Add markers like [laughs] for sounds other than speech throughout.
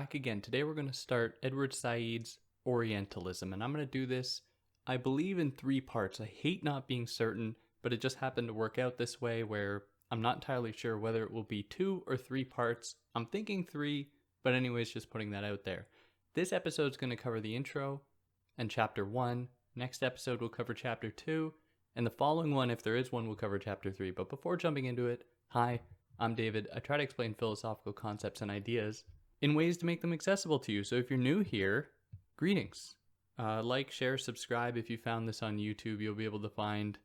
Back again. Today we're going to start Edward Said's Orientalism, and I'm going to do this, I believe, in three parts. I hate not being certain, but it just happened to work out this way where I'm not entirely sure whether it will be two or three parts. I'm thinking three, but, anyways, just putting that out there. This episode is going to cover the intro and chapter one. Next episode will cover chapter two, and the following one, if there is one, will cover chapter three. But before jumping into it, hi, I'm David. I try to explain philosophical concepts and ideas in ways to make them accessible to you. So if you're new here, greetings. Uh, like, share, subscribe. If you found this on YouTube, you'll be able to find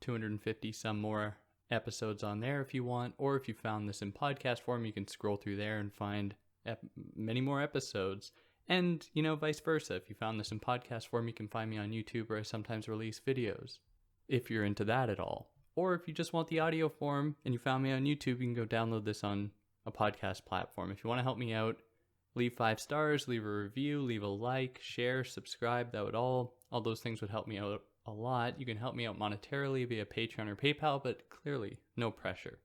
250 some more episodes on there if you want. Or if you found this in podcast form, you can scroll through there and find ep- many more episodes. And, you know, vice versa. If you found this in podcast form, you can find me on YouTube where I sometimes release videos if you're into that at all. Or if you just want the audio form and you found me on YouTube, you can go download this on a podcast platform. If you want to help me out, leave five stars, leave a review, leave a like, share, subscribe. That would all all those things would help me out a lot. You can help me out monetarily via Patreon or PayPal, but clearly no pressure.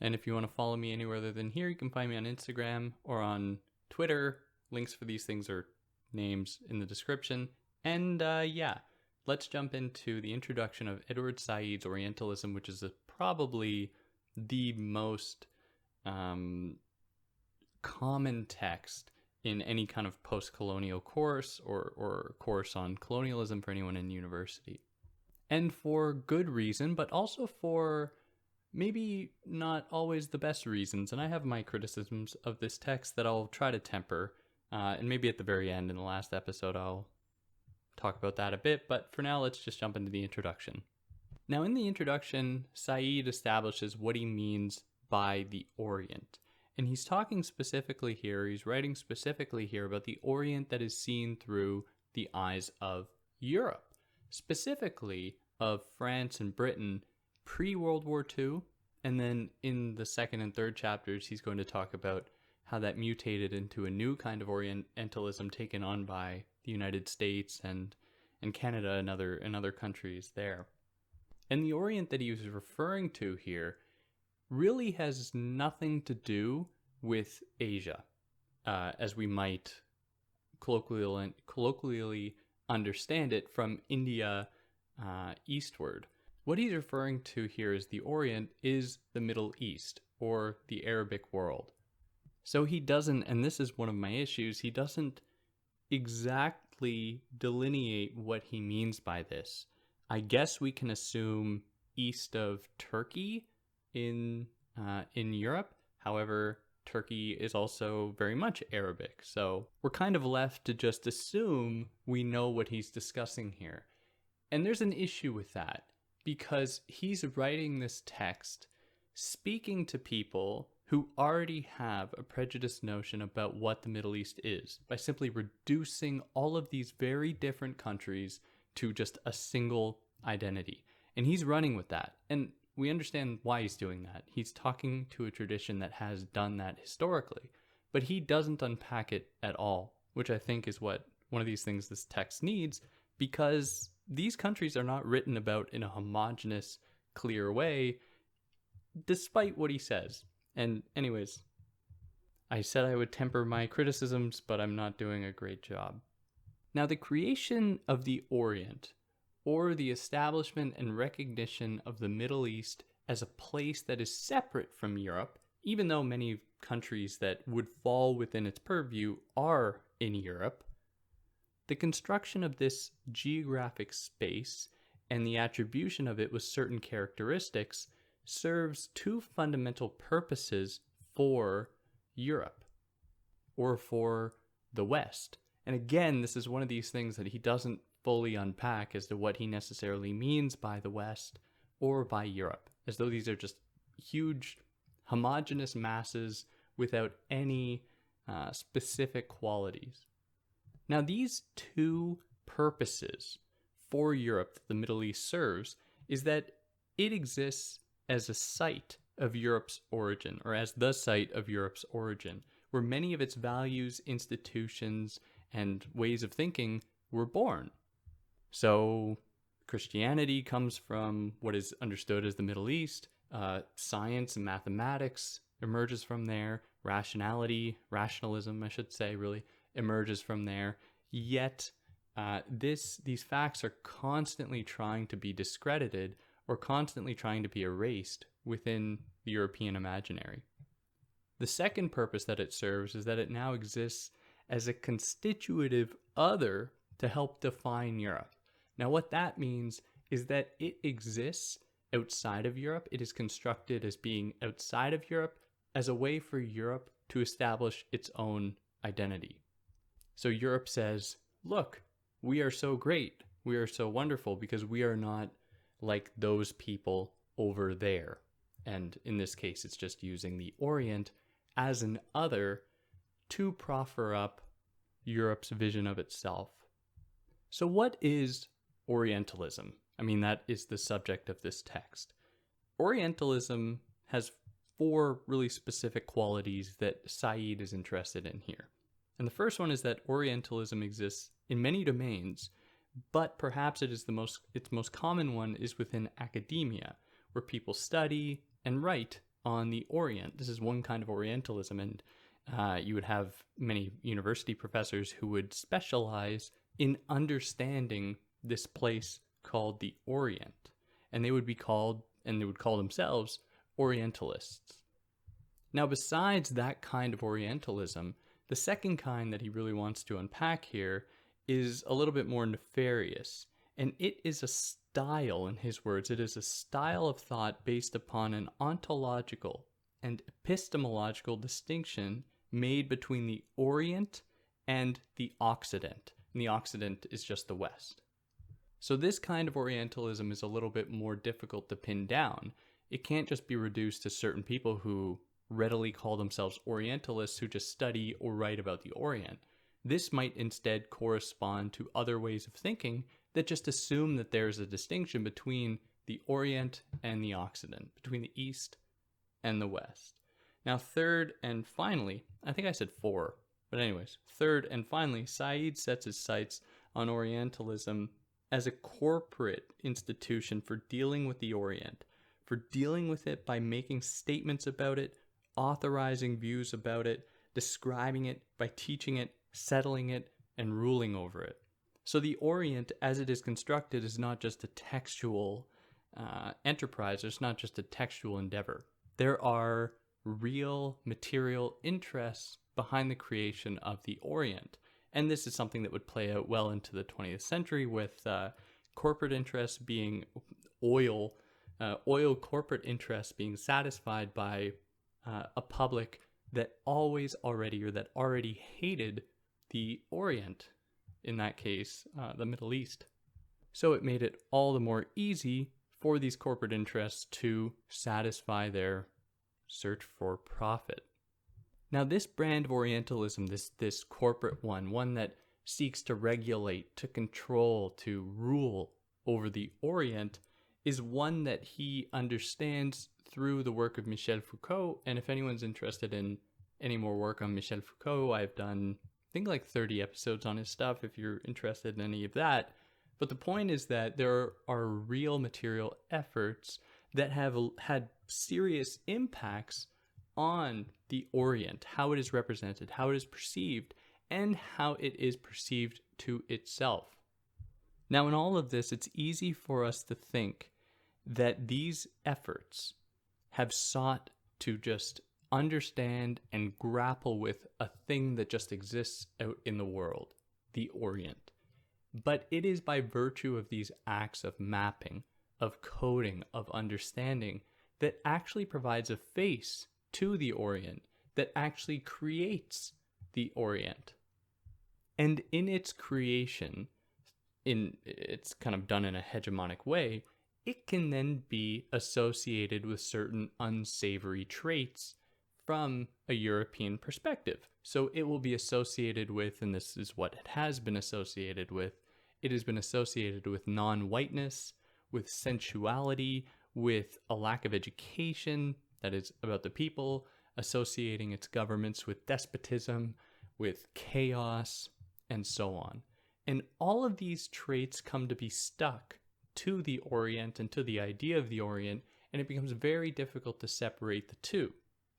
And if you want to follow me anywhere other than here, you can find me on Instagram or on Twitter. Links for these things are names in the description. And uh, yeah, let's jump into the introduction of Edward Said's Orientalism, which is a, probably the most um, common text in any kind of post-colonial course or, or course on colonialism for anyone in university. And for good reason, but also for maybe not always the best reasons. And I have my criticisms of this text that I'll try to temper. Uh, and maybe at the very end in the last episode, I'll talk about that a bit. But for now, let's just jump into the introduction. Now, in the introduction, Said establishes what he means by the Orient. And he's talking specifically here, he's writing specifically here about the Orient that is seen through the eyes of Europe, specifically of France and Britain pre World War II. And then in the second and third chapters, he's going to talk about how that mutated into a new kind of Orientalism taken on by the United States and, and Canada and other, and other countries there. And the Orient that he was referring to here really has nothing to do with Asia, uh, as we might colloquially, colloquially understand it from India uh, eastward. What he's referring to here as the Orient is the Middle East or the Arabic world. So he doesn't, and this is one of my issues, he doesn't exactly delineate what he means by this. I guess we can assume east of Turkey in uh, in Europe. However, Turkey is also very much Arabic, so we're kind of left to just assume we know what he's discussing here. And there's an issue with that because he's writing this text speaking to people who already have a prejudiced notion about what the Middle East is by simply reducing all of these very different countries to just a single identity. And he's running with that. And we understand why he's doing that. He's talking to a tradition that has done that historically, but he doesn't unpack it at all, which I think is what one of these things this text needs because these countries are not written about in a homogenous, clear way, despite what he says. And, anyways, I said I would temper my criticisms, but I'm not doing a great job. Now, the creation of the Orient or the establishment and recognition of the Middle East as a place that is separate from Europe, even though many countries that would fall within its purview are in Europe, the construction of this geographic space and the attribution of it with certain characteristics serves two fundamental purposes for Europe or for the West. And again, this is one of these things that he doesn't fully unpack as to what he necessarily means by the West or by Europe, as though these are just huge, homogenous masses without any uh, specific qualities. Now, these two purposes for Europe that the Middle East serves is that it exists as a site of Europe's origin, or as the site of Europe's origin, where many of its values, institutions, and ways of thinking were born. So Christianity comes from what is understood as the Middle East. Uh, science and mathematics emerges from there. Rationality, rationalism, I should say, really emerges from there. Yet, uh, this these facts are constantly trying to be discredited or constantly trying to be erased within the European imaginary. The second purpose that it serves is that it now exists as a constitutive other to help define Europe. Now, what that means is that it exists outside of Europe. It is constructed as being outside of Europe as a way for Europe to establish its own identity. So Europe says, look, we are so great. We are so wonderful because we are not like those people over there. And in this case, it's just using the Orient as an other to proffer up Europe's vision of itself. So, what is Orientalism? I mean, that is the subject of this text. Orientalism has four really specific qualities that Said is interested in here. And the first one is that Orientalism exists in many domains, but perhaps it is the most its most common one is within academia, where people study and write on the Orient. This is one kind of Orientalism, and uh, you would have many university professors who would specialize in understanding this place called the Orient, and they would be called and they would call themselves Orientalists. Now, besides that kind of Orientalism, the second kind that he really wants to unpack here is a little bit more nefarious, and it is a style, in his words, it is a style of thought based upon an ontological and epistemological distinction made between the Orient and the Occident. And the Occident is just the West. So, this kind of Orientalism is a little bit more difficult to pin down. It can't just be reduced to certain people who readily call themselves Orientalists who just study or write about the Orient. This might instead correspond to other ways of thinking that just assume that there's a distinction between the Orient and the Occident, between the East and the West. Now, third and finally, I think I said four, but anyways, third and finally, Said sets his sights on Orientalism as a corporate institution for dealing with the Orient, for dealing with it by making statements about it, authorizing views about it, describing it, by teaching it, settling it, and ruling over it. So the Orient, as it is constructed, is not just a textual uh, enterprise, it's not just a textual endeavor. There are real material interests behind the creation of the Orient. And this is something that would play out well into the 20th century with uh, corporate interests being oil, uh, oil corporate interests being satisfied by uh, a public that always already or that already hated the Orient, in that case, uh, the Middle East. So it made it all the more easy for these corporate interests to satisfy their search for profit. Now, this brand of Orientalism, this, this corporate one, one that seeks to regulate, to control, to rule over the Orient, is one that he understands through the work of Michel Foucault. And if anyone's interested in any more work on Michel Foucault, I've done, I think, like 30 episodes on his stuff if you're interested in any of that. But the point is that there are real material efforts that have had serious impacts on the Orient, how it is represented, how it is perceived, and how it is perceived to itself. Now, in all of this, it's easy for us to think that these efforts have sought to just understand and grapple with a thing that just exists out in the world, the Orient. But it is by virtue of these acts of mapping, of coding, of understanding, that actually provides a face to the Orient, that actually creates the Orient. And in its creation, in it's kind of done in a hegemonic way, it can then be associated with certain unsavory traits from a European perspective. So it will be associated with, and this is what it has been associated with, it has been associated with non whiteness, with sensuality, with a lack of education that is about the people, associating its governments with despotism, with chaos, and so on. And all of these traits come to be stuck to the Orient and to the idea of the Orient, and it becomes very difficult to separate the two.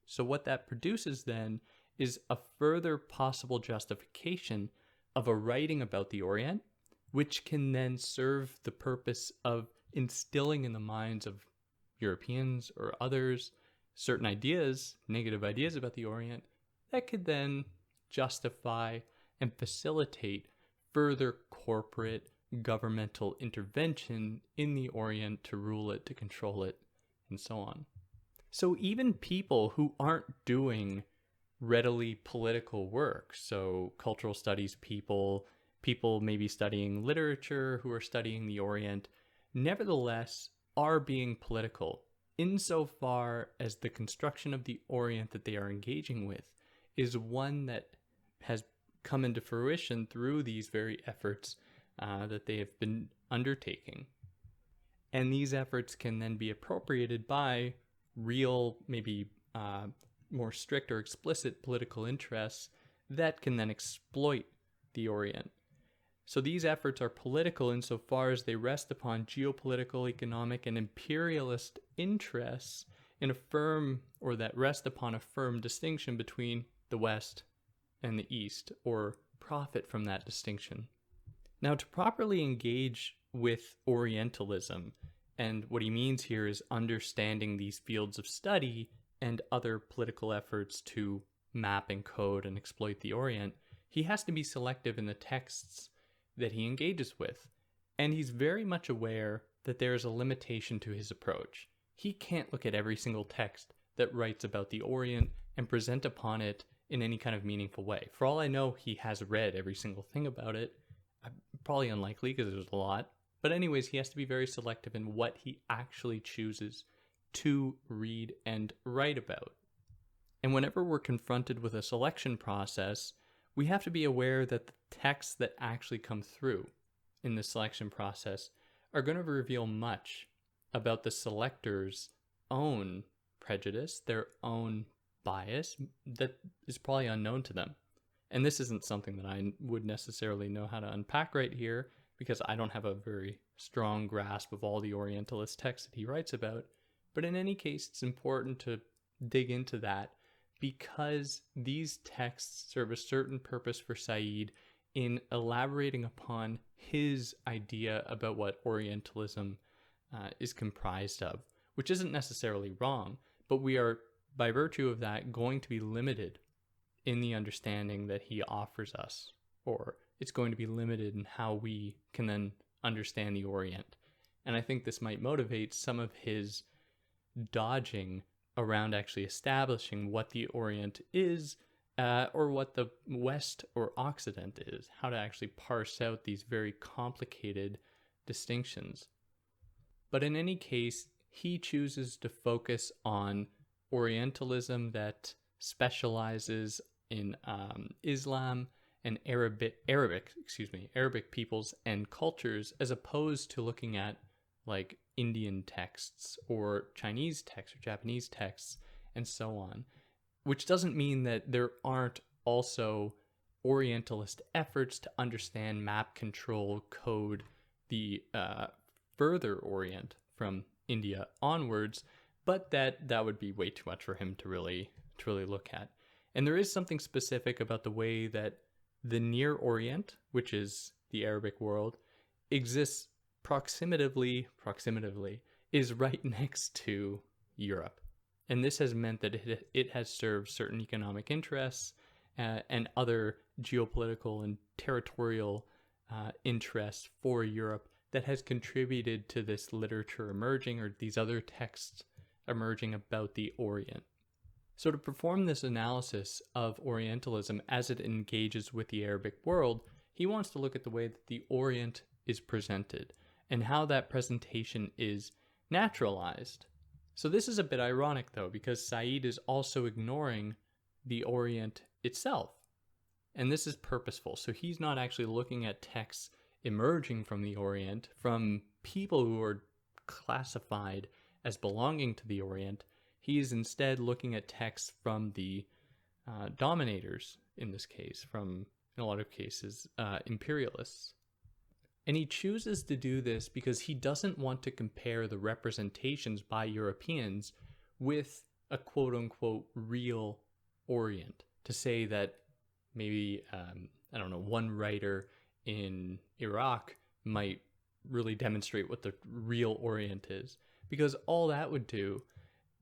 So, what that produces then is a further possible justification of a writing about the Orient, which can then serve the purpose of instilling in the minds of Europeans or others certain ideas, negative ideas about the Orient, that could then justify and facilitate further corporate governmental intervention in the Orient to rule it, to control it, and so on. So even people who aren't doing readily political work, so cultural studies people, people maybe studying literature who are studying the Orient, nevertheless are being political insofar as the construction of the Orient that they are engaging with is one that has come into fruition through these very efforts uh, that they have been undertaking. And these efforts can then be appropriated by real, maybe uh, more strict or explicit political interests that can then exploit the Orient. So these efforts are political insofar as they rest upon geopolitical, economic, and imperialist interests in a firm or that rest upon a firm distinction between the West and the East, or profit from that distinction. Now, to properly engage with Orientalism, and what he means here is understanding these fields of study and other political efforts to map and code and exploit the Orient, he has to be selective in the texts that he engages with. And he's very much aware that there is a limitation to his approach. He can't look at every single text that writes about the Orient and present upon it in any kind of meaningful way. For all I know, he has read every single thing about it. Uh, probably unlikely because there's a lot. But, anyways, he has to be very selective in what he actually chooses to read and write about. And whenever we're confronted with a selection process, we have to be aware that the texts that actually come through in the selection process are going to reveal much about the selector's own prejudice, their own bias that is probably unknown to them. And this isn't something that I would necessarily know how to unpack right here because I don't have a very strong grasp of all the Orientalist texts that he writes about. But in any case, it's important to dig into that because these texts serve a certain purpose for Said in elaborating upon his idea about what Orientalism uh, is comprised of, which isn't necessarily wrong, but we are, by virtue of that, going to be limited in the understanding that he offers us, or it's going to be limited in how we can then understand the Orient. And I think this might motivate some of his dodging around actually establishing what the Orient is uh, or what the West or Occident is, how to actually parse out these very complicated distinctions. But in any case, he chooses to focus on Orientalism that specializes in um, Islam and Arabic, Arabic, excuse me, Arabic peoples and cultures, as opposed to looking at like Indian texts or Chinese texts or Japanese texts and so on. Which doesn't mean that there aren't also Orientalist efforts to understand map control code the uh, further Orient from India onwards, but that that would be way too much for him to really to really look at. And there is something specific about the way that the Near Orient, which is the Arabic world, exists proximatively, proximatively is right [laughs] next to Europe. And this has meant that it, it has served certain economic interests uh, and other geopolitical and territorial uh, interests for Europe that has contributed to this literature emerging or these other texts emerging about the Orient. So, to perform this analysis of Orientalism as it engages with the Arabic world, he wants to look at the way that the Orient is presented and how that presentation is naturalized. So, this is a bit ironic though, because Said is also ignoring the Orient itself. And this is purposeful. So, he's not actually looking at texts emerging from the Orient from people who are classified as belonging to the Orient. He is instead looking at texts from the uh, dominators, in this case, from, in a lot of cases, uh, imperialists. And he chooses to do this because he doesn't want to compare the representations by Europeans with a quote unquote real Orient, to say that maybe, um, I don't know, one writer in Iraq might really demonstrate what the real Orient is. Because all that would do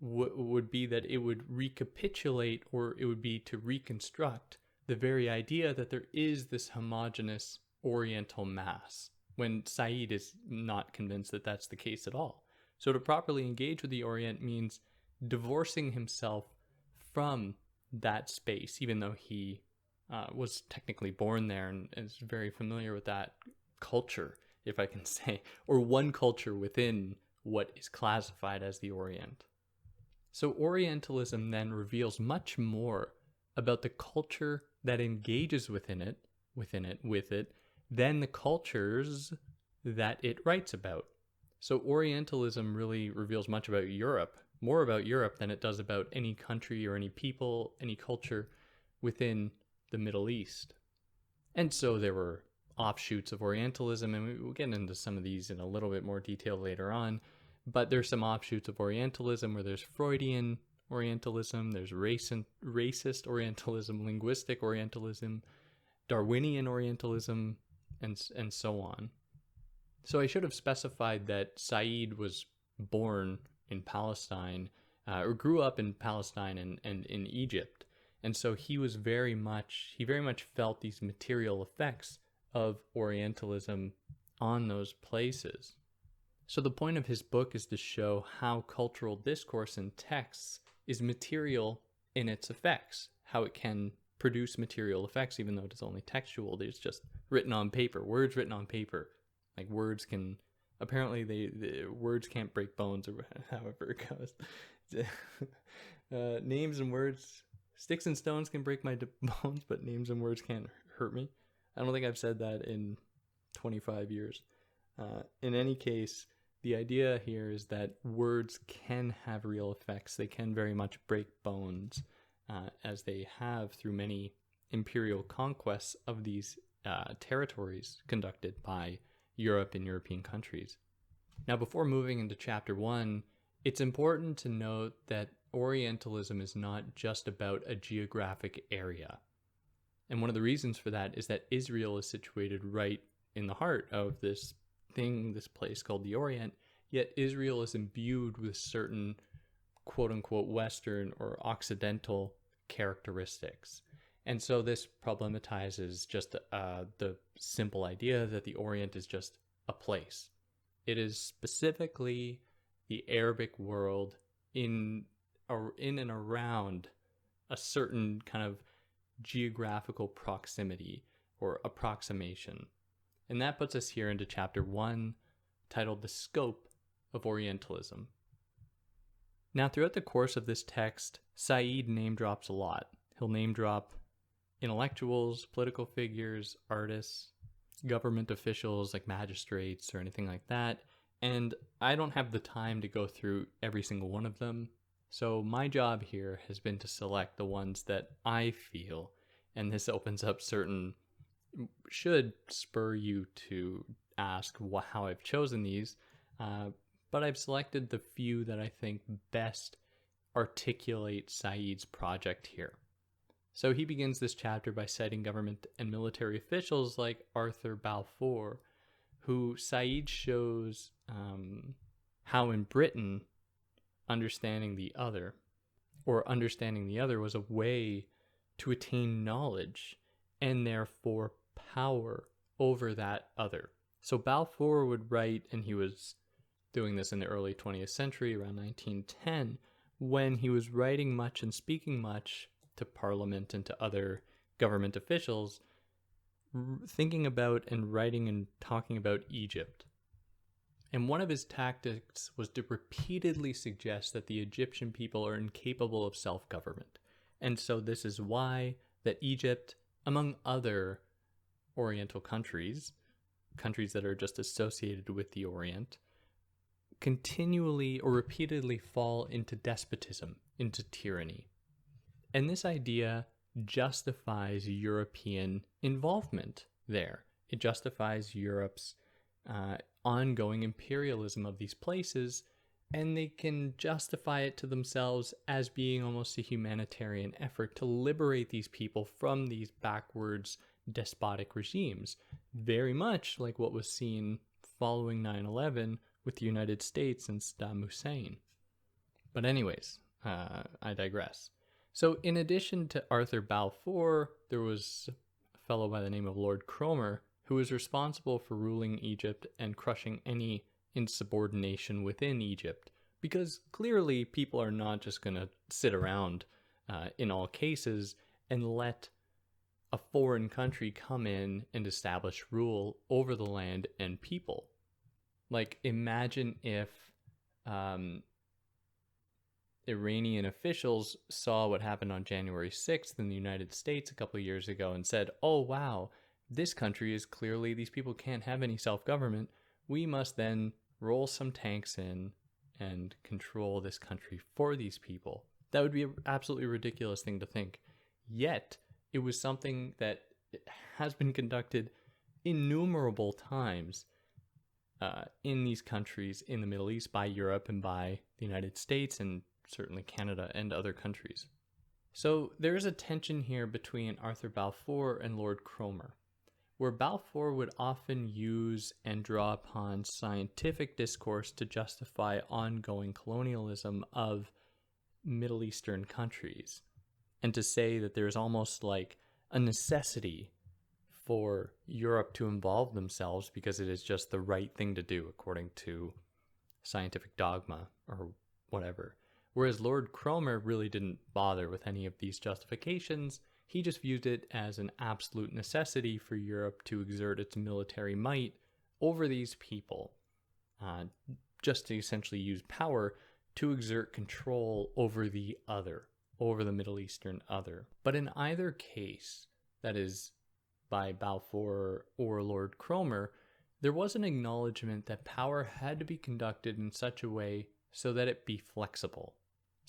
w- would be that it would recapitulate or it would be to reconstruct the very idea that there is this homogenous Oriental mass when Said is not convinced that that's the case at all. So to properly engage with the Orient means divorcing himself from that space, even though he uh, was technically born there and is very familiar with that culture, if I can [laughs] say, or one culture within what is classified as the Orient. So Orientalism then reveals much more about the culture that engages within it, within it, with it, than the cultures that it writes about. So Orientalism really reveals much about Europe, more about Europe than it does about any country or any people, any culture within the Middle East. And so there were offshoots of Orientalism, and we'll get into some of these in a little bit more detail later on. But there's some offshoots of Orientalism where there's Freudian Orientalism, there's racist, racist Orientalism, linguistic Orientalism, Darwinian Orientalism, and, and so on. So I should have specified that Said was born in Palestine, uh, or grew up in Palestine and, and in Egypt. And so he was very much, he very much felt these material effects of Orientalism on those places. So, the point of his book is to show how cultural discourse in texts is material in its effects, how it can produce material effects, even though it is only textual. It's just written on paper, words written on paper. Like words can, apparently, they the words can't break bones, or [laughs] however it goes. [laughs] uh, names and words, sticks and stones can break my [laughs] bones, but names and words can't hurt me. I don't think I've said that in 25 years. Uh, in any case, the idea here is that words can have real effects. They can very much break bones, uh, as they have through many imperial conquests of these uh, territories conducted by Europe and European countries. Now, before moving into chapter one, it's important to note that Orientalism is not just about a geographic area. And one of the reasons for that is that Israel is situated right in the heart of this thing, this place called the Orient, yet Israel is imbued with certain quote unquote Western or Occidental characteristics. And so this problematizes just uh, the simple idea that the Orient is just a place. It is specifically the Arabic world in or in and around a certain kind of geographical proximity or approximation. And that puts us here into chapter 1 titled The Scope of Orientalism. Now, throughout the course of this text, Said name drops a lot. He'll name drop intellectuals, political figures, artists, government officials like magistrates or anything like that. And I don't have the time to go through every single one of them. So my job here has been to select the ones that I feel, and this [laughs] opens up certain, should spur you to ask how I've chosen these. Uh, but I've selected the few that I think best articulate Said's project here. So he begins this chapter by citing government and military officials like Arthur Balfour, who Said shows um, how in Britain, understanding the other, or understanding the other, was a way to attain knowledge and therefore power over that other. So Balfour would write, and he was doing this in the early 20th century, around 1910, when he was writing much and speaking much to Parliament and to other government officials, thinking about and writing and talking about Egypt. And one of his tactics was to repeatedly suggest that the Egyptian people are incapable of self government. And so this is why that Egypt, among other Oriental countries, countries that are just associated with the Orient, continually or repeatedly fall into despotism, into tyranny. And this idea justifies European involvement there. It justifies Europe's uh, ongoing imperialism of these places and they can justify it to themselves as being almost a humanitarian effort to liberate these people from these backwards despotic regimes, very much like what was seen following 9 11 with the United States and Saddam Hussein. But, anyways, uh, I digress. So, in addition to Arthur Balfour, there was a fellow by the name of Lord Cromer who was responsible for ruling Egypt and crushing any insubordination within Egypt. Because clearly, people are not just going to sit around uh, in all cases and let a foreign country come in and establish rule over the land and people. Like, imagine if um, Iranian officials saw what happened on January 6th in the United States a couple of years ago and said, oh, wow, this country is clearly, these people can't have any self government. We must then roll some tanks in and control this country for these people. That would be an absolutely ridiculous thing to think. Yet, it was something that has been conducted innumerable times uh, in these countries in the Middle East by Europe and by the United States and certainly Canada and other countries. So there is a tension here between Arthur Balfour and Lord Cromer, where Balfour would often use and draw upon scientific discourse to justify ongoing colonialism of Middle Eastern countries, and to say that there's almost like a necessity for Europe to involve themselves because it is just the right thing to do according to scientific dogma or whatever. Whereas Lord Cromer really didn't bother with any of these justifications. He just viewed it as an absolute necessity for Europe to exert its military might over these people, uh, just to essentially use power to exert control over the other, over the Middle Eastern other. But in either case, that is, by Balfour or Lord Cromer, there was an acknowledgement that power had to be conducted in such a way so that it be flexible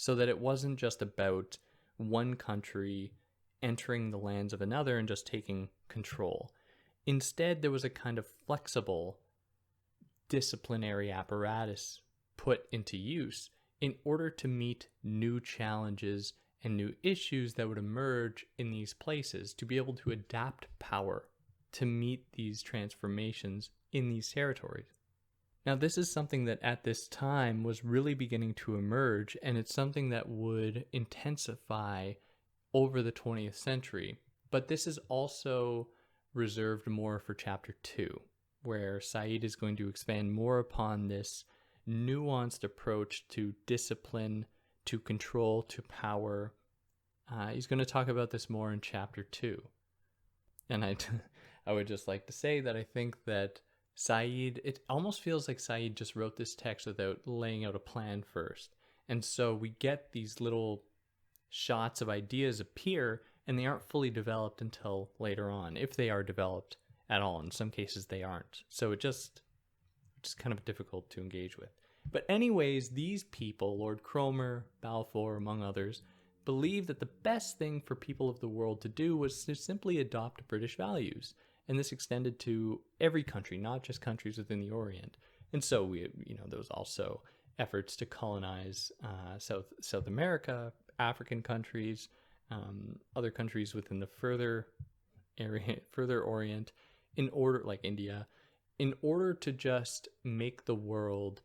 so that it wasn't just about one country entering the lands of another and just taking control. Instead, there was a kind of flexible disciplinary apparatus put into use in order to meet new challenges and new issues that would emerge in these places to be able to adapt power to meet these transformations in these territories. Now, this is something that at this time was really beginning to emerge, and it's something that would intensify over the 20th century. But this is also reserved more for chapter 2, where Said is going to expand more upon this nuanced approach to discipline, to control, to power. Uh, he's going to talk about this more in chapter 2. And I, [laughs] I would just like to say that I think that Said, it almost feels like Said just wrote this text without laying out a plan first. And so we get these little shots of ideas appear and they aren't fully developed until later on, if they are developed at all. In some cases, they aren't. So it just, just kind of difficult to engage with. But, anyways, these people, Lord Cromer, Balfour, among others, believed that the best thing for people of the world to do was to simply adopt British values and this extended to every country, not just countries within the Orient. And so we, you know, there was also efforts to colonize uh, South South America, African countries, um, other countries within the further area, [laughs] further Orient, in order, like India, in order to just make the world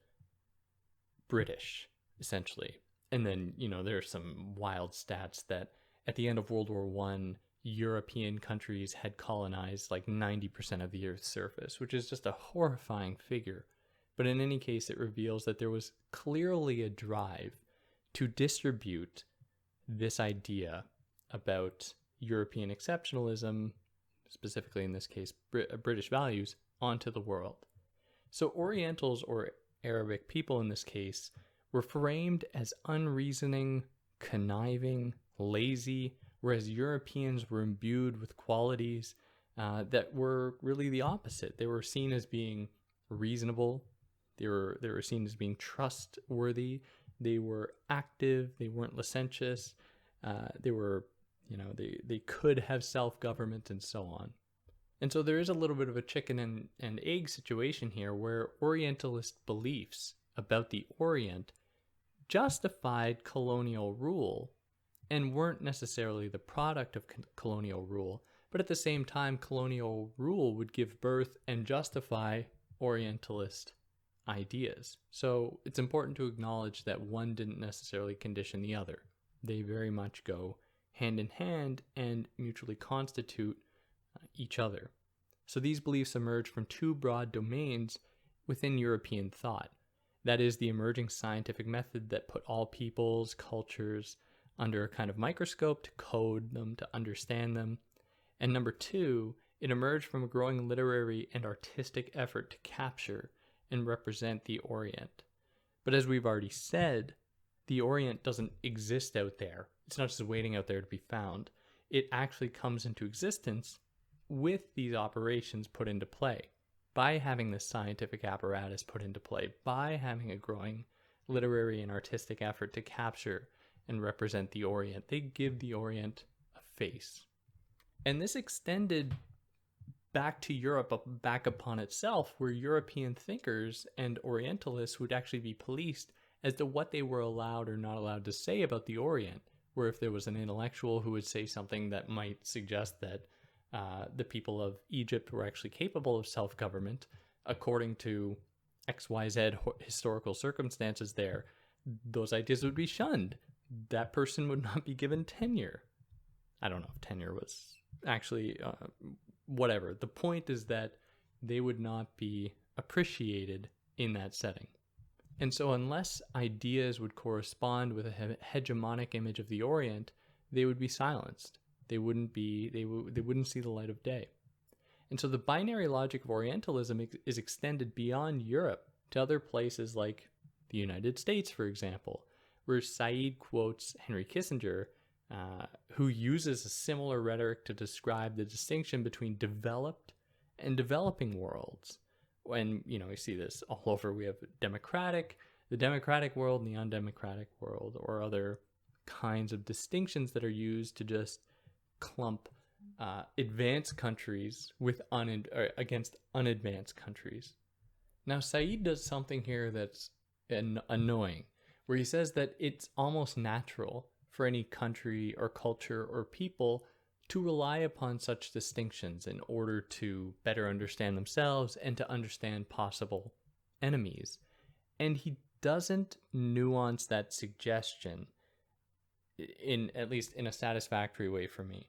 British, essentially. And then, you know, there are some wild stats that at the end of World War One, European countries had colonized like 90% of the Earth's surface, which is just a horrifying figure. But in any case, it reveals that there was clearly a drive to distribute this idea about European exceptionalism, specifically in this case, British values, onto the world. So, Orientals or Arabic people in this case were framed as unreasoning, conniving, lazy, whereas Europeans were imbued with qualities uh, that were really the opposite. They were seen as being reasonable. They were they were seen as being trustworthy. They were active. They weren't licentious. Uh, they were you know they they could have self government and so on. And so there is a little bit of a chicken and, and egg situation here where Orientalist beliefs about the Orient justified colonial rule and weren't necessarily the product of colonial rule, but at the same time, colonial rule would give birth and justify Orientalist ideas. So it's important to acknowledge that one didn't necessarily condition the other. They very much go hand in hand and mutually constitute each other. So these beliefs emerge from two broad domains within European thought. That is, the emerging scientific method that put all peoples, cultures under a kind of microscope to code them, to understand them. And number two, it emerged from a growing literary and artistic effort to capture and represent the Orient. But as we've already said, the Orient doesn't exist out there. It's not just waiting out there to be found. It actually comes into existence with these operations put into play by having this scientific apparatus put into play, by having a growing literary and artistic effort to capture and represent the Orient. They give the Orient a face. And this extended back to Europe, back upon itself, where European thinkers and Orientalists would actually be policed as to what they were allowed or not allowed to say about the Orient. Where if there was an intellectual who would say something that might suggest that uh, the people of Egypt were actually capable of self government according to XYZ historical circumstances there, those ideas would be shunned. That person would not be given tenure. I don't know if tenure was actually uh, whatever. The point is that they would not be appreciated in that setting. And so, unless ideas would correspond with a hegemonic image of the Orient, they would be silenced they wouldn't be they, w- they wouldn't see the light of day. And so the binary logic of Orientalism ex- is extended beyond Europe to other places like the United States, for example, where Said quotes Henry Kissinger, uh, who uses a similar rhetoric to describe the distinction between developed and developing worlds. When you know we see this all [laughs] over, we have democratic, the democratic world, and the undemocratic world, or other kinds of distinctions that are used to just clump uh, advanced countries with un- against unadvanced countries. Now, Said does something here that's an- annoying, where he says that it's almost natural for any country or culture or people to rely upon such distinctions in order to better understand themselves and to understand possible enemies. And he doesn't nuance that suggestion in at least in a satisfactory way for me.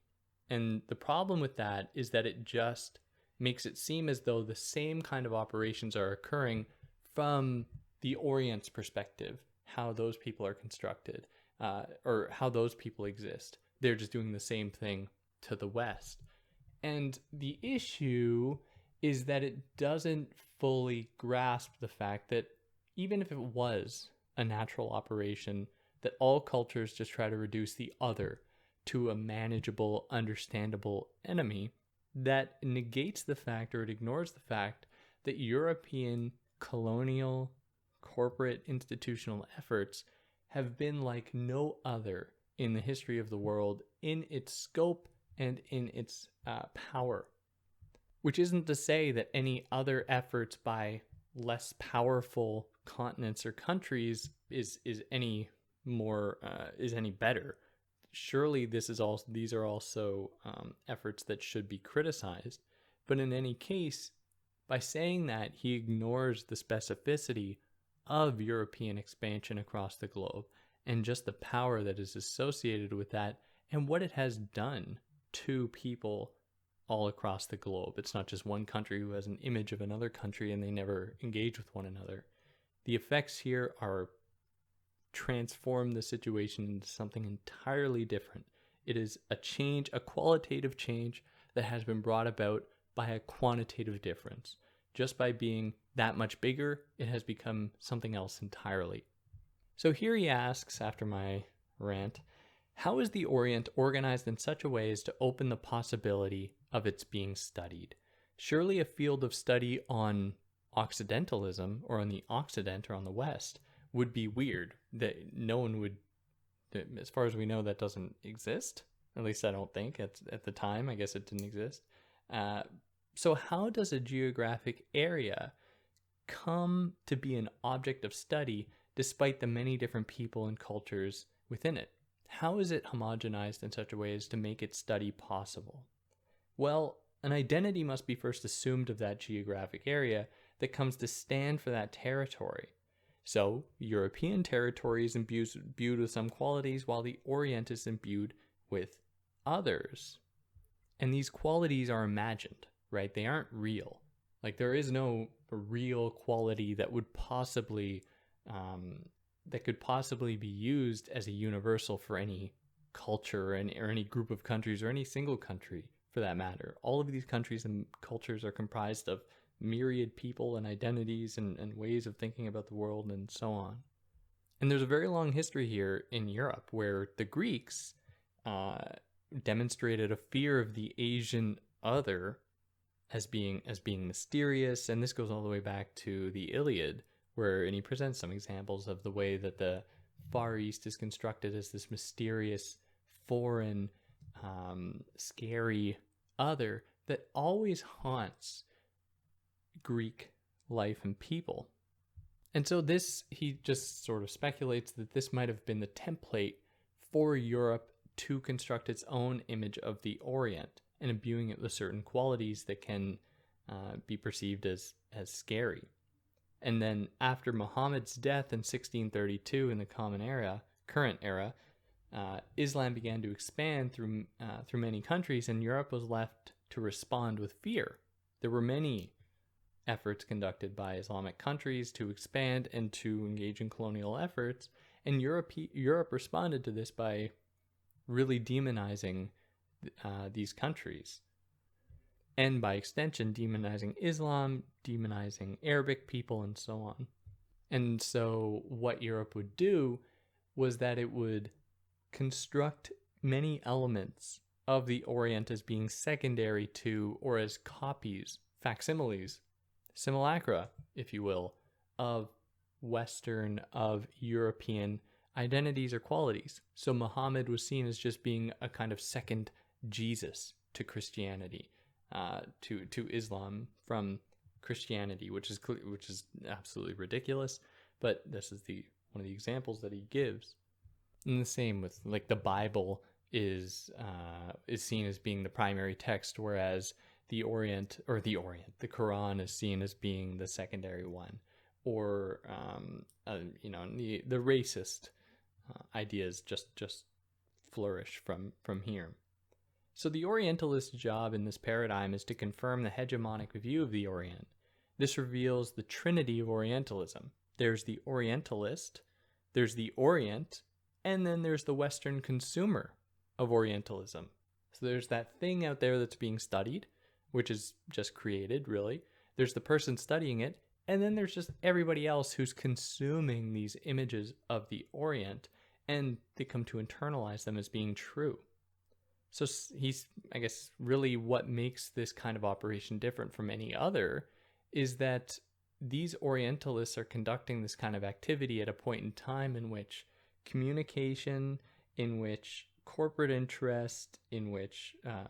And the problem with that is that it just makes it seem as though the same kind of operations are occurring from the Orient's perspective, how those people are constructed, uh, or how those people exist. They're just doing the same thing to the West. And the issue is that it doesn't fully grasp the fact that even if it was a natural operation, that all cultures just try to reduce the other to a manageable, understandable enemy, that negates the fact or it ignores the fact that European colonial corporate institutional efforts have been like no other in the history of the world in its scope and in its uh, power. Which isn't to say that any other efforts by less powerful continents or countries is is any more uh, is any better surely this is also these are also um, efforts that should be criticized. But in any case, by saying that, he ignores the specificity of European expansion across the globe and just the power that is associated with that and what it has done to people all across the globe. It's not just one country who has an image of another country and they never engage with one another. The effects here are transform the situation into something entirely different. It is a change, a qualitative change that has been brought about by a quantitative difference. Just by being that much bigger, it has become something else entirely. So here he asks, after my rant, how is the Orient organized in such a way as to open the possibility of its being studied? Surely a field of study on Occidentalism or on the Occident or on the West would be weird that no one would as far as we know that doesn't exist at least i don't think at, at the time i guess it didn't exist uh, so how does a geographic area come to be an object of study despite the many different people and cultures within it? How is it homogenized in such a way as to make its study possible? Well, an identity must be first assumed of that geographic area that comes to stand for that territory. So, European territory is imbued with some qualities, while the Orient is imbued with others. And these qualities are imagined, right? They aren't real. Like, there is no real quality that would possibly, um, that could possibly be used as a universal for any culture any, or any group of countries or any single country for that matter. All of these countries and cultures are comprised of myriad people and identities and, and ways of thinking about the world and so on. And there's a very long history here in Europe where the Greeks uh, demonstrated a fear of the Asian other as being as being mysterious, and this goes all the way back to the Iliad, where and he presents some examples of the way that the Far East is constructed as this mysterious, foreign, um, scary other that always haunts Greek life and people. And so this, he just sort of speculates that this might have been the template for Europe to construct its own image of the Orient and imbuing it with certain qualities that can uh, be perceived as, as scary. And then after Muhammad's death in 1632 in the Common Era, current era, uh, Islam began to expand through uh, through many countries, and Europe was left to respond with fear. There were many efforts conducted by Islamic countries to expand and to engage in colonial efforts, and Europe Europe responded to this by really demonizing uh, these countries, and by extension, demonizing Islam, demonizing Arabic people, and so on. And so, what Europe would do was that it would construct many elements of the Orient as being secondary to or as copies, facsimiles, simulacra, if you will, of Western, of European identities or qualities. So Muhammad was seen as just being a kind of second Jesus to Christianity, uh, to to Islam from Christianity, which is which is absolutely ridiculous. But this is the one of the examples that he gives. And the same with like the Bible is uh, is seen as being the primary text, whereas the Orient or the Orient, the Quran is seen as being the secondary one, or um, uh, you know the the racist uh, ideas just just flourish from from here. So the Orientalist job in this paradigm is to confirm the hegemonic view of the Orient. This reveals the trinity of Orientalism. There's the Orientalist, there's the Orient, and then there's the Western consumer of Orientalism. So there's that thing out there that's being studied, which is just created, really. There's the person studying it, and then there's just everybody else who's consuming these images of the Orient, and they come to internalize them as being true. So he's, I guess, really what makes this kind of operation different from any other is that these Orientalists are conducting this kind of activity at a point in time in which communication, in which corporate interest, in which uh,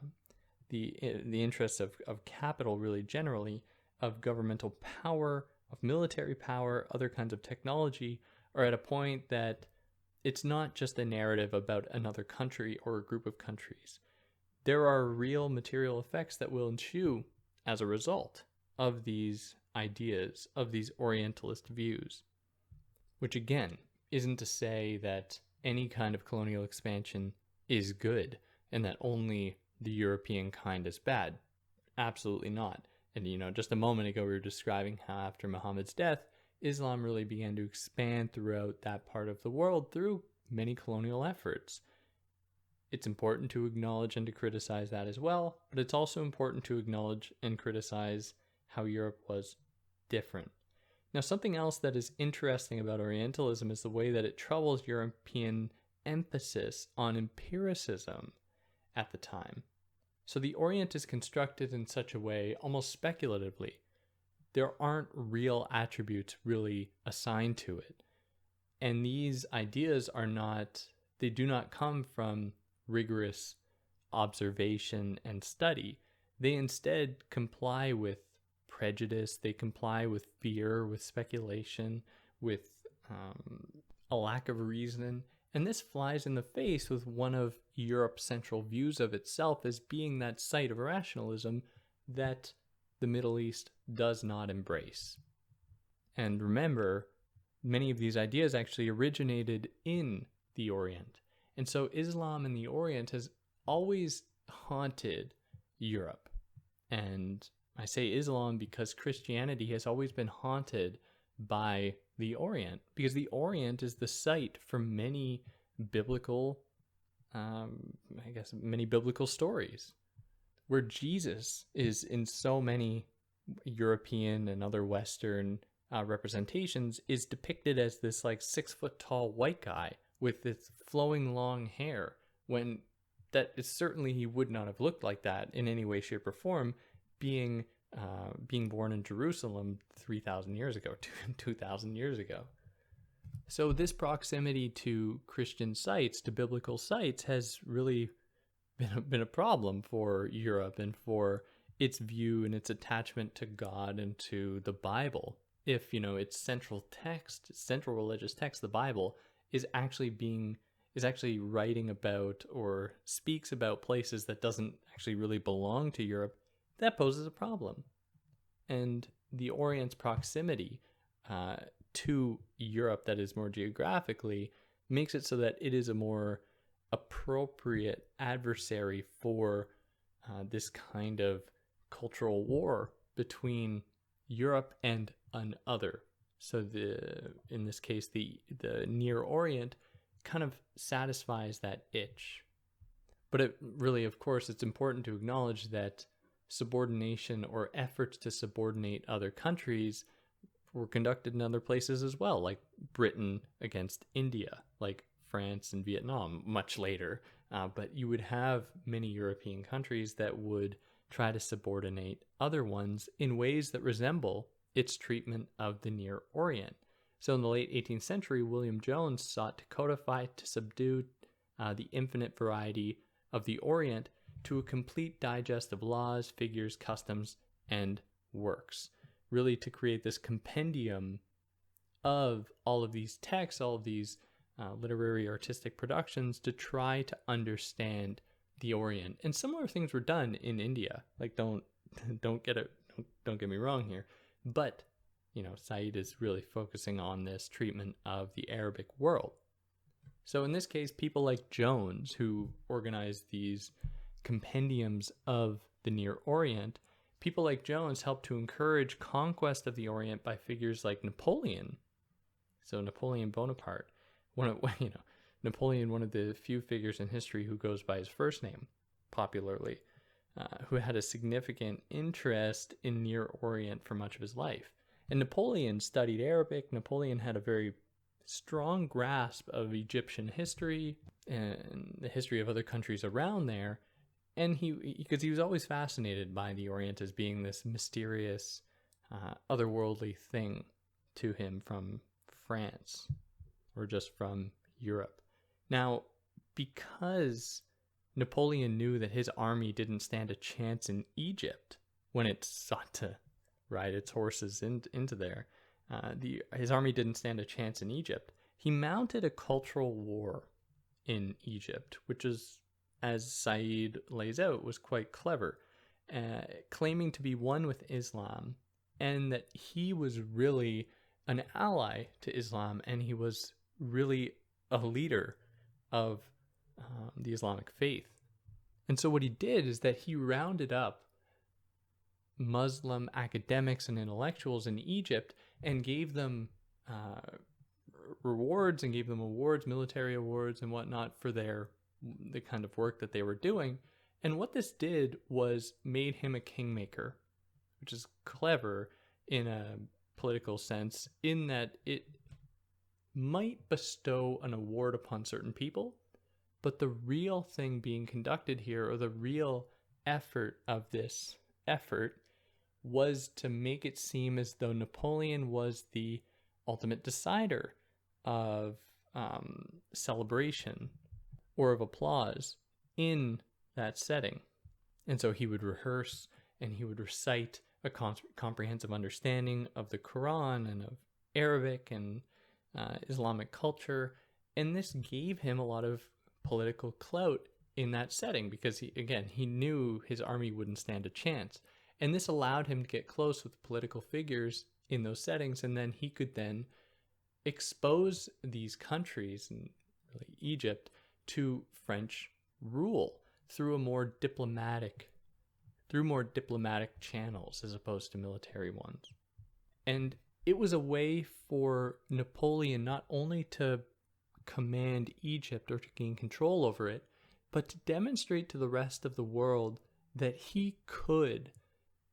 the eh, the interests of, of capital, really generally, of governmental power, of military power, other kinds of technology, are at a point that it's not just a narrative about another country or a group of countries. There are real material effects that will ensue as a result of these ideas, of these Orientalist views. Which again isn't to say that any kind of colonial expansion is good and that only the European kind is bad. Absolutely not. And you know, just a moment ago we were describing how after Muhammad's death, Islam really began to expand throughout that part of the world through many colonial efforts. It's important to acknowledge and to criticize that as well, but it's also important to acknowledge and criticize how Europe was different. Now, something else that is interesting about Orientalism is the way that it troubles European emphasis on empiricism at the time. So the Orient is constructed in such a way, almost speculatively. There aren't real attributes really assigned to it. And these ideas are not, they do not come from rigorous observation and study. They instead comply with prejudice, they comply with fear, with speculation, with um, a lack of reason. And this flies in the face with one of Europe's central views of itself as being that site of rationalism that the Middle East does not embrace. And remember, many of these ideas actually originated in the Orient. And so Islam in the Orient has always haunted Europe. And I say Islam because Christianity has always been haunted by the Orient, because the Orient is the site for many biblical, um, I guess, many biblical stories, where Jesus is in so many European and other Western uh, representations is depicted as this like six foot tall white guy with this flowing long hair when that is certainly he would not have looked like that in any way shape or form being uh, being born in jerusalem 3000 years ago [laughs] 2000 years ago. So this proximity to christian sites to biblical sites has really been a, been a problem for europe and for its view and its attachment to god and to the bible. If you know its central text central religious text the bible is actually being is actually writing about or speaks about places that doesn't actually really belong to Europe, that poses a problem. And the Orient's proximity uh, to Europe, that is more geographically, makes it so that it is a more appropriate adversary for uh, this kind of cultural war between Europe and an other. So the in this case the the Near Orient kind of satisfies that itch. But it really of course it's important to acknowledge that subordination or efforts to subordinate other countries were conducted in other places as well, like Britain against India, like France and Vietnam much later. Uh, but you would have many European countries that would try to subordinate other ones in ways that resemble its treatment of the Near Orient. So, in the late 18th century, William Jones sought to codify to subdue uh, the infinite variety of the Orient to a complete digest of laws, figures, customs, and works. Really, to create this compendium of all of these texts, all of these uh, literary artistic productions to try to understand the Orient. And similar things were done in India. Like, don't [laughs] don't get it, don't, don't get me wrong here. But, you know, Said is really focusing on this treatment of the Arabic world. So in this case, people like Jones, who organized these compendiums of the Near Orient, people like Jones helped to encourage conquest of the Orient by figures like Napoleon. So Napoleon Bonaparte, one of [laughs] you know, Napoleon, one of the few figures in history who goes by his first name popularly. Uh, who had a significant interest in Near Orient for much of his life. And Napoleon studied Arabic. Napoleon had a very strong grasp of Egyptian history and the history of other countries around there. And he, because he was always fascinated by the Orient as being this mysterious, uh, otherworldly thing to him from France or just from Europe. Now, because Napoleon knew that his army didn't stand a chance in Egypt when it sought to ride its horses in, into there. Uh, the, his army didn't stand a chance in Egypt. He mounted a cultural war in Egypt, which is, as Said lays out, was quite clever, uh, claiming to be one with Islam and that he was really an ally to Islam and he was really a leader of um, the Islamic faith. And so what he did is that he rounded up Muslim academics and intellectuals in Egypt and gave them uh, rewards and gave them awards, military awards and whatnot for their the kind of work that they were doing. And what this did was made him a kingmaker, which is clever in a political sense, in that it might bestow an award upon certain people, but the real thing being conducted here, or the real effort of this effort, was to make it seem as though Napoleon was the ultimate decider of um, celebration or of applause in that setting. And so he would rehearse and he would recite a comprehensive understanding of the Quran and of Arabic and uh, Islamic culture. And this gave him a lot of political clout in that setting because, he, again, he knew his army wouldn't stand a chance. And this allowed him to get close with political figures in those settings. And then he could then expose these countries, and really Egypt, to French rule through a more diplomatic through more diplomatic channels as opposed to military ones. And it was a way for Napoleon not only to command Egypt or to gain control over it, but to demonstrate to the rest of the world that he could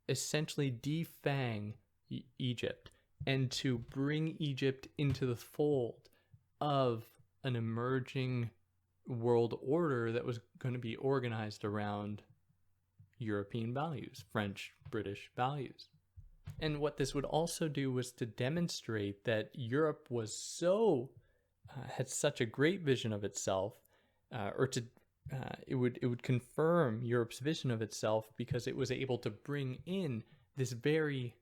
essentially defang e- Egypt and to bring Egypt into the fold of an emerging world order that was going to be organized around European values, French, British values. And what this would also do was to demonstrate that Europe was so, uh, had such a great vision of itself, uh, or to, uh, it would it would confirm Europe's vision of itself because it was able to bring in this very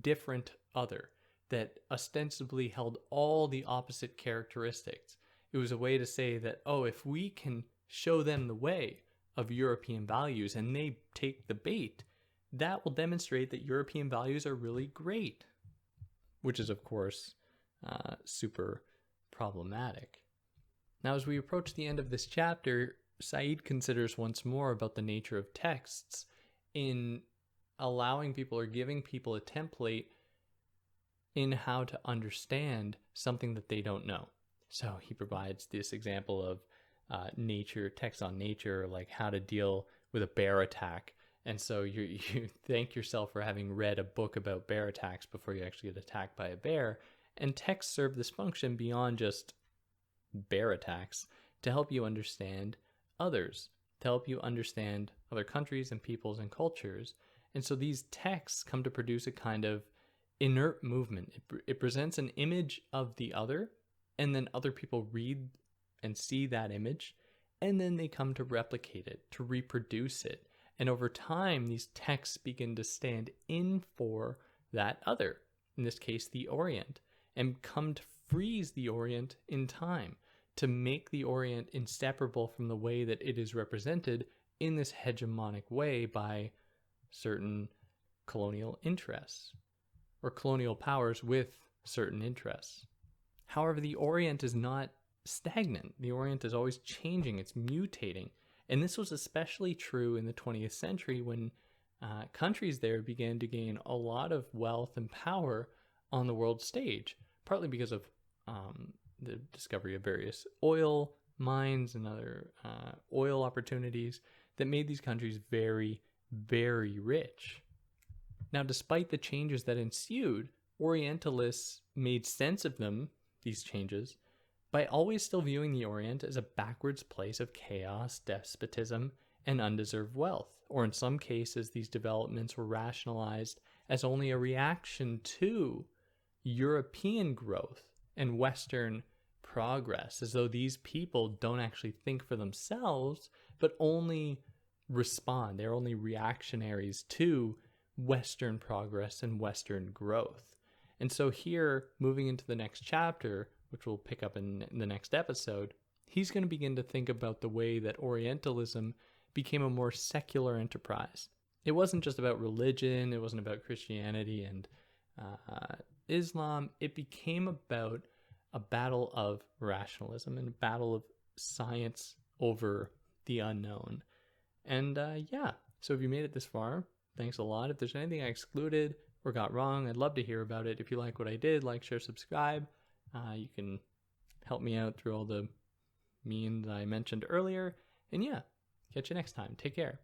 different other that ostensibly held all the opposite characteristics. It was a way to say that, oh, if we can show them the way of European values and they take the bait, that will demonstrate that European values are really great, which is, of course, uh, super problematic. Now, as we approach the end of this chapter, Said considers once more about the nature of texts in allowing people or giving people a template in how to understand something that they don't know. So he provides this example of uh, nature, text on nature, like how to deal with a bear attack. And so you [laughs] you thank yourself for having read a book about bear attacks before you actually get attacked by a bear. And texts serve this function beyond just bear attacks to help you understand others, to help you understand other countries and peoples and cultures. And so these texts come to produce a kind of inert movement. It, it presents an image of the other, and then other people read and see that image, and then they come to replicate it, to reproduce it. And over time, these texts begin to stand in for that other, in this case, the Orient, and come to freeze the Orient in time, to make the Orient inseparable from the way that it is represented in this hegemonic way by certain colonial interests or colonial powers with certain interests. However, the Orient is not stagnant. The Orient is always changing, it's mutating. And this was especially true in the 20th century when uh, countries there began to gain a lot of wealth and power on the world stage, partly because of um, the discovery of various oil mines and other uh, oil opportunities that made these countries very, very rich. Now, despite the changes that ensued, Orientalists made sense of them, these changes, by always still viewing the Orient as a backwards place of chaos, despotism, and undeserved wealth. Or in some cases, these developments were rationalized as only a reaction to European growth and Western progress, as though these people don't actually think for themselves, but only respond. They're only reactionaries to Western progress and Western growth. And so, here, moving into the next chapter, which we'll pick up in, in the next episode, he's going to begin to think about the way that Orientalism became a more secular enterprise. It wasn't just about religion, it wasn't about Christianity and uh, Islam. It became about a battle of rationalism and a battle of science over the unknown. And uh, yeah, so if you made it this far, thanks a lot. If there's anything I excluded or got wrong, I'd love to hear about it. If you like what I did, like, share, subscribe. Uh, you can help me out through all the means I mentioned earlier. And yeah, catch you next time. Take care.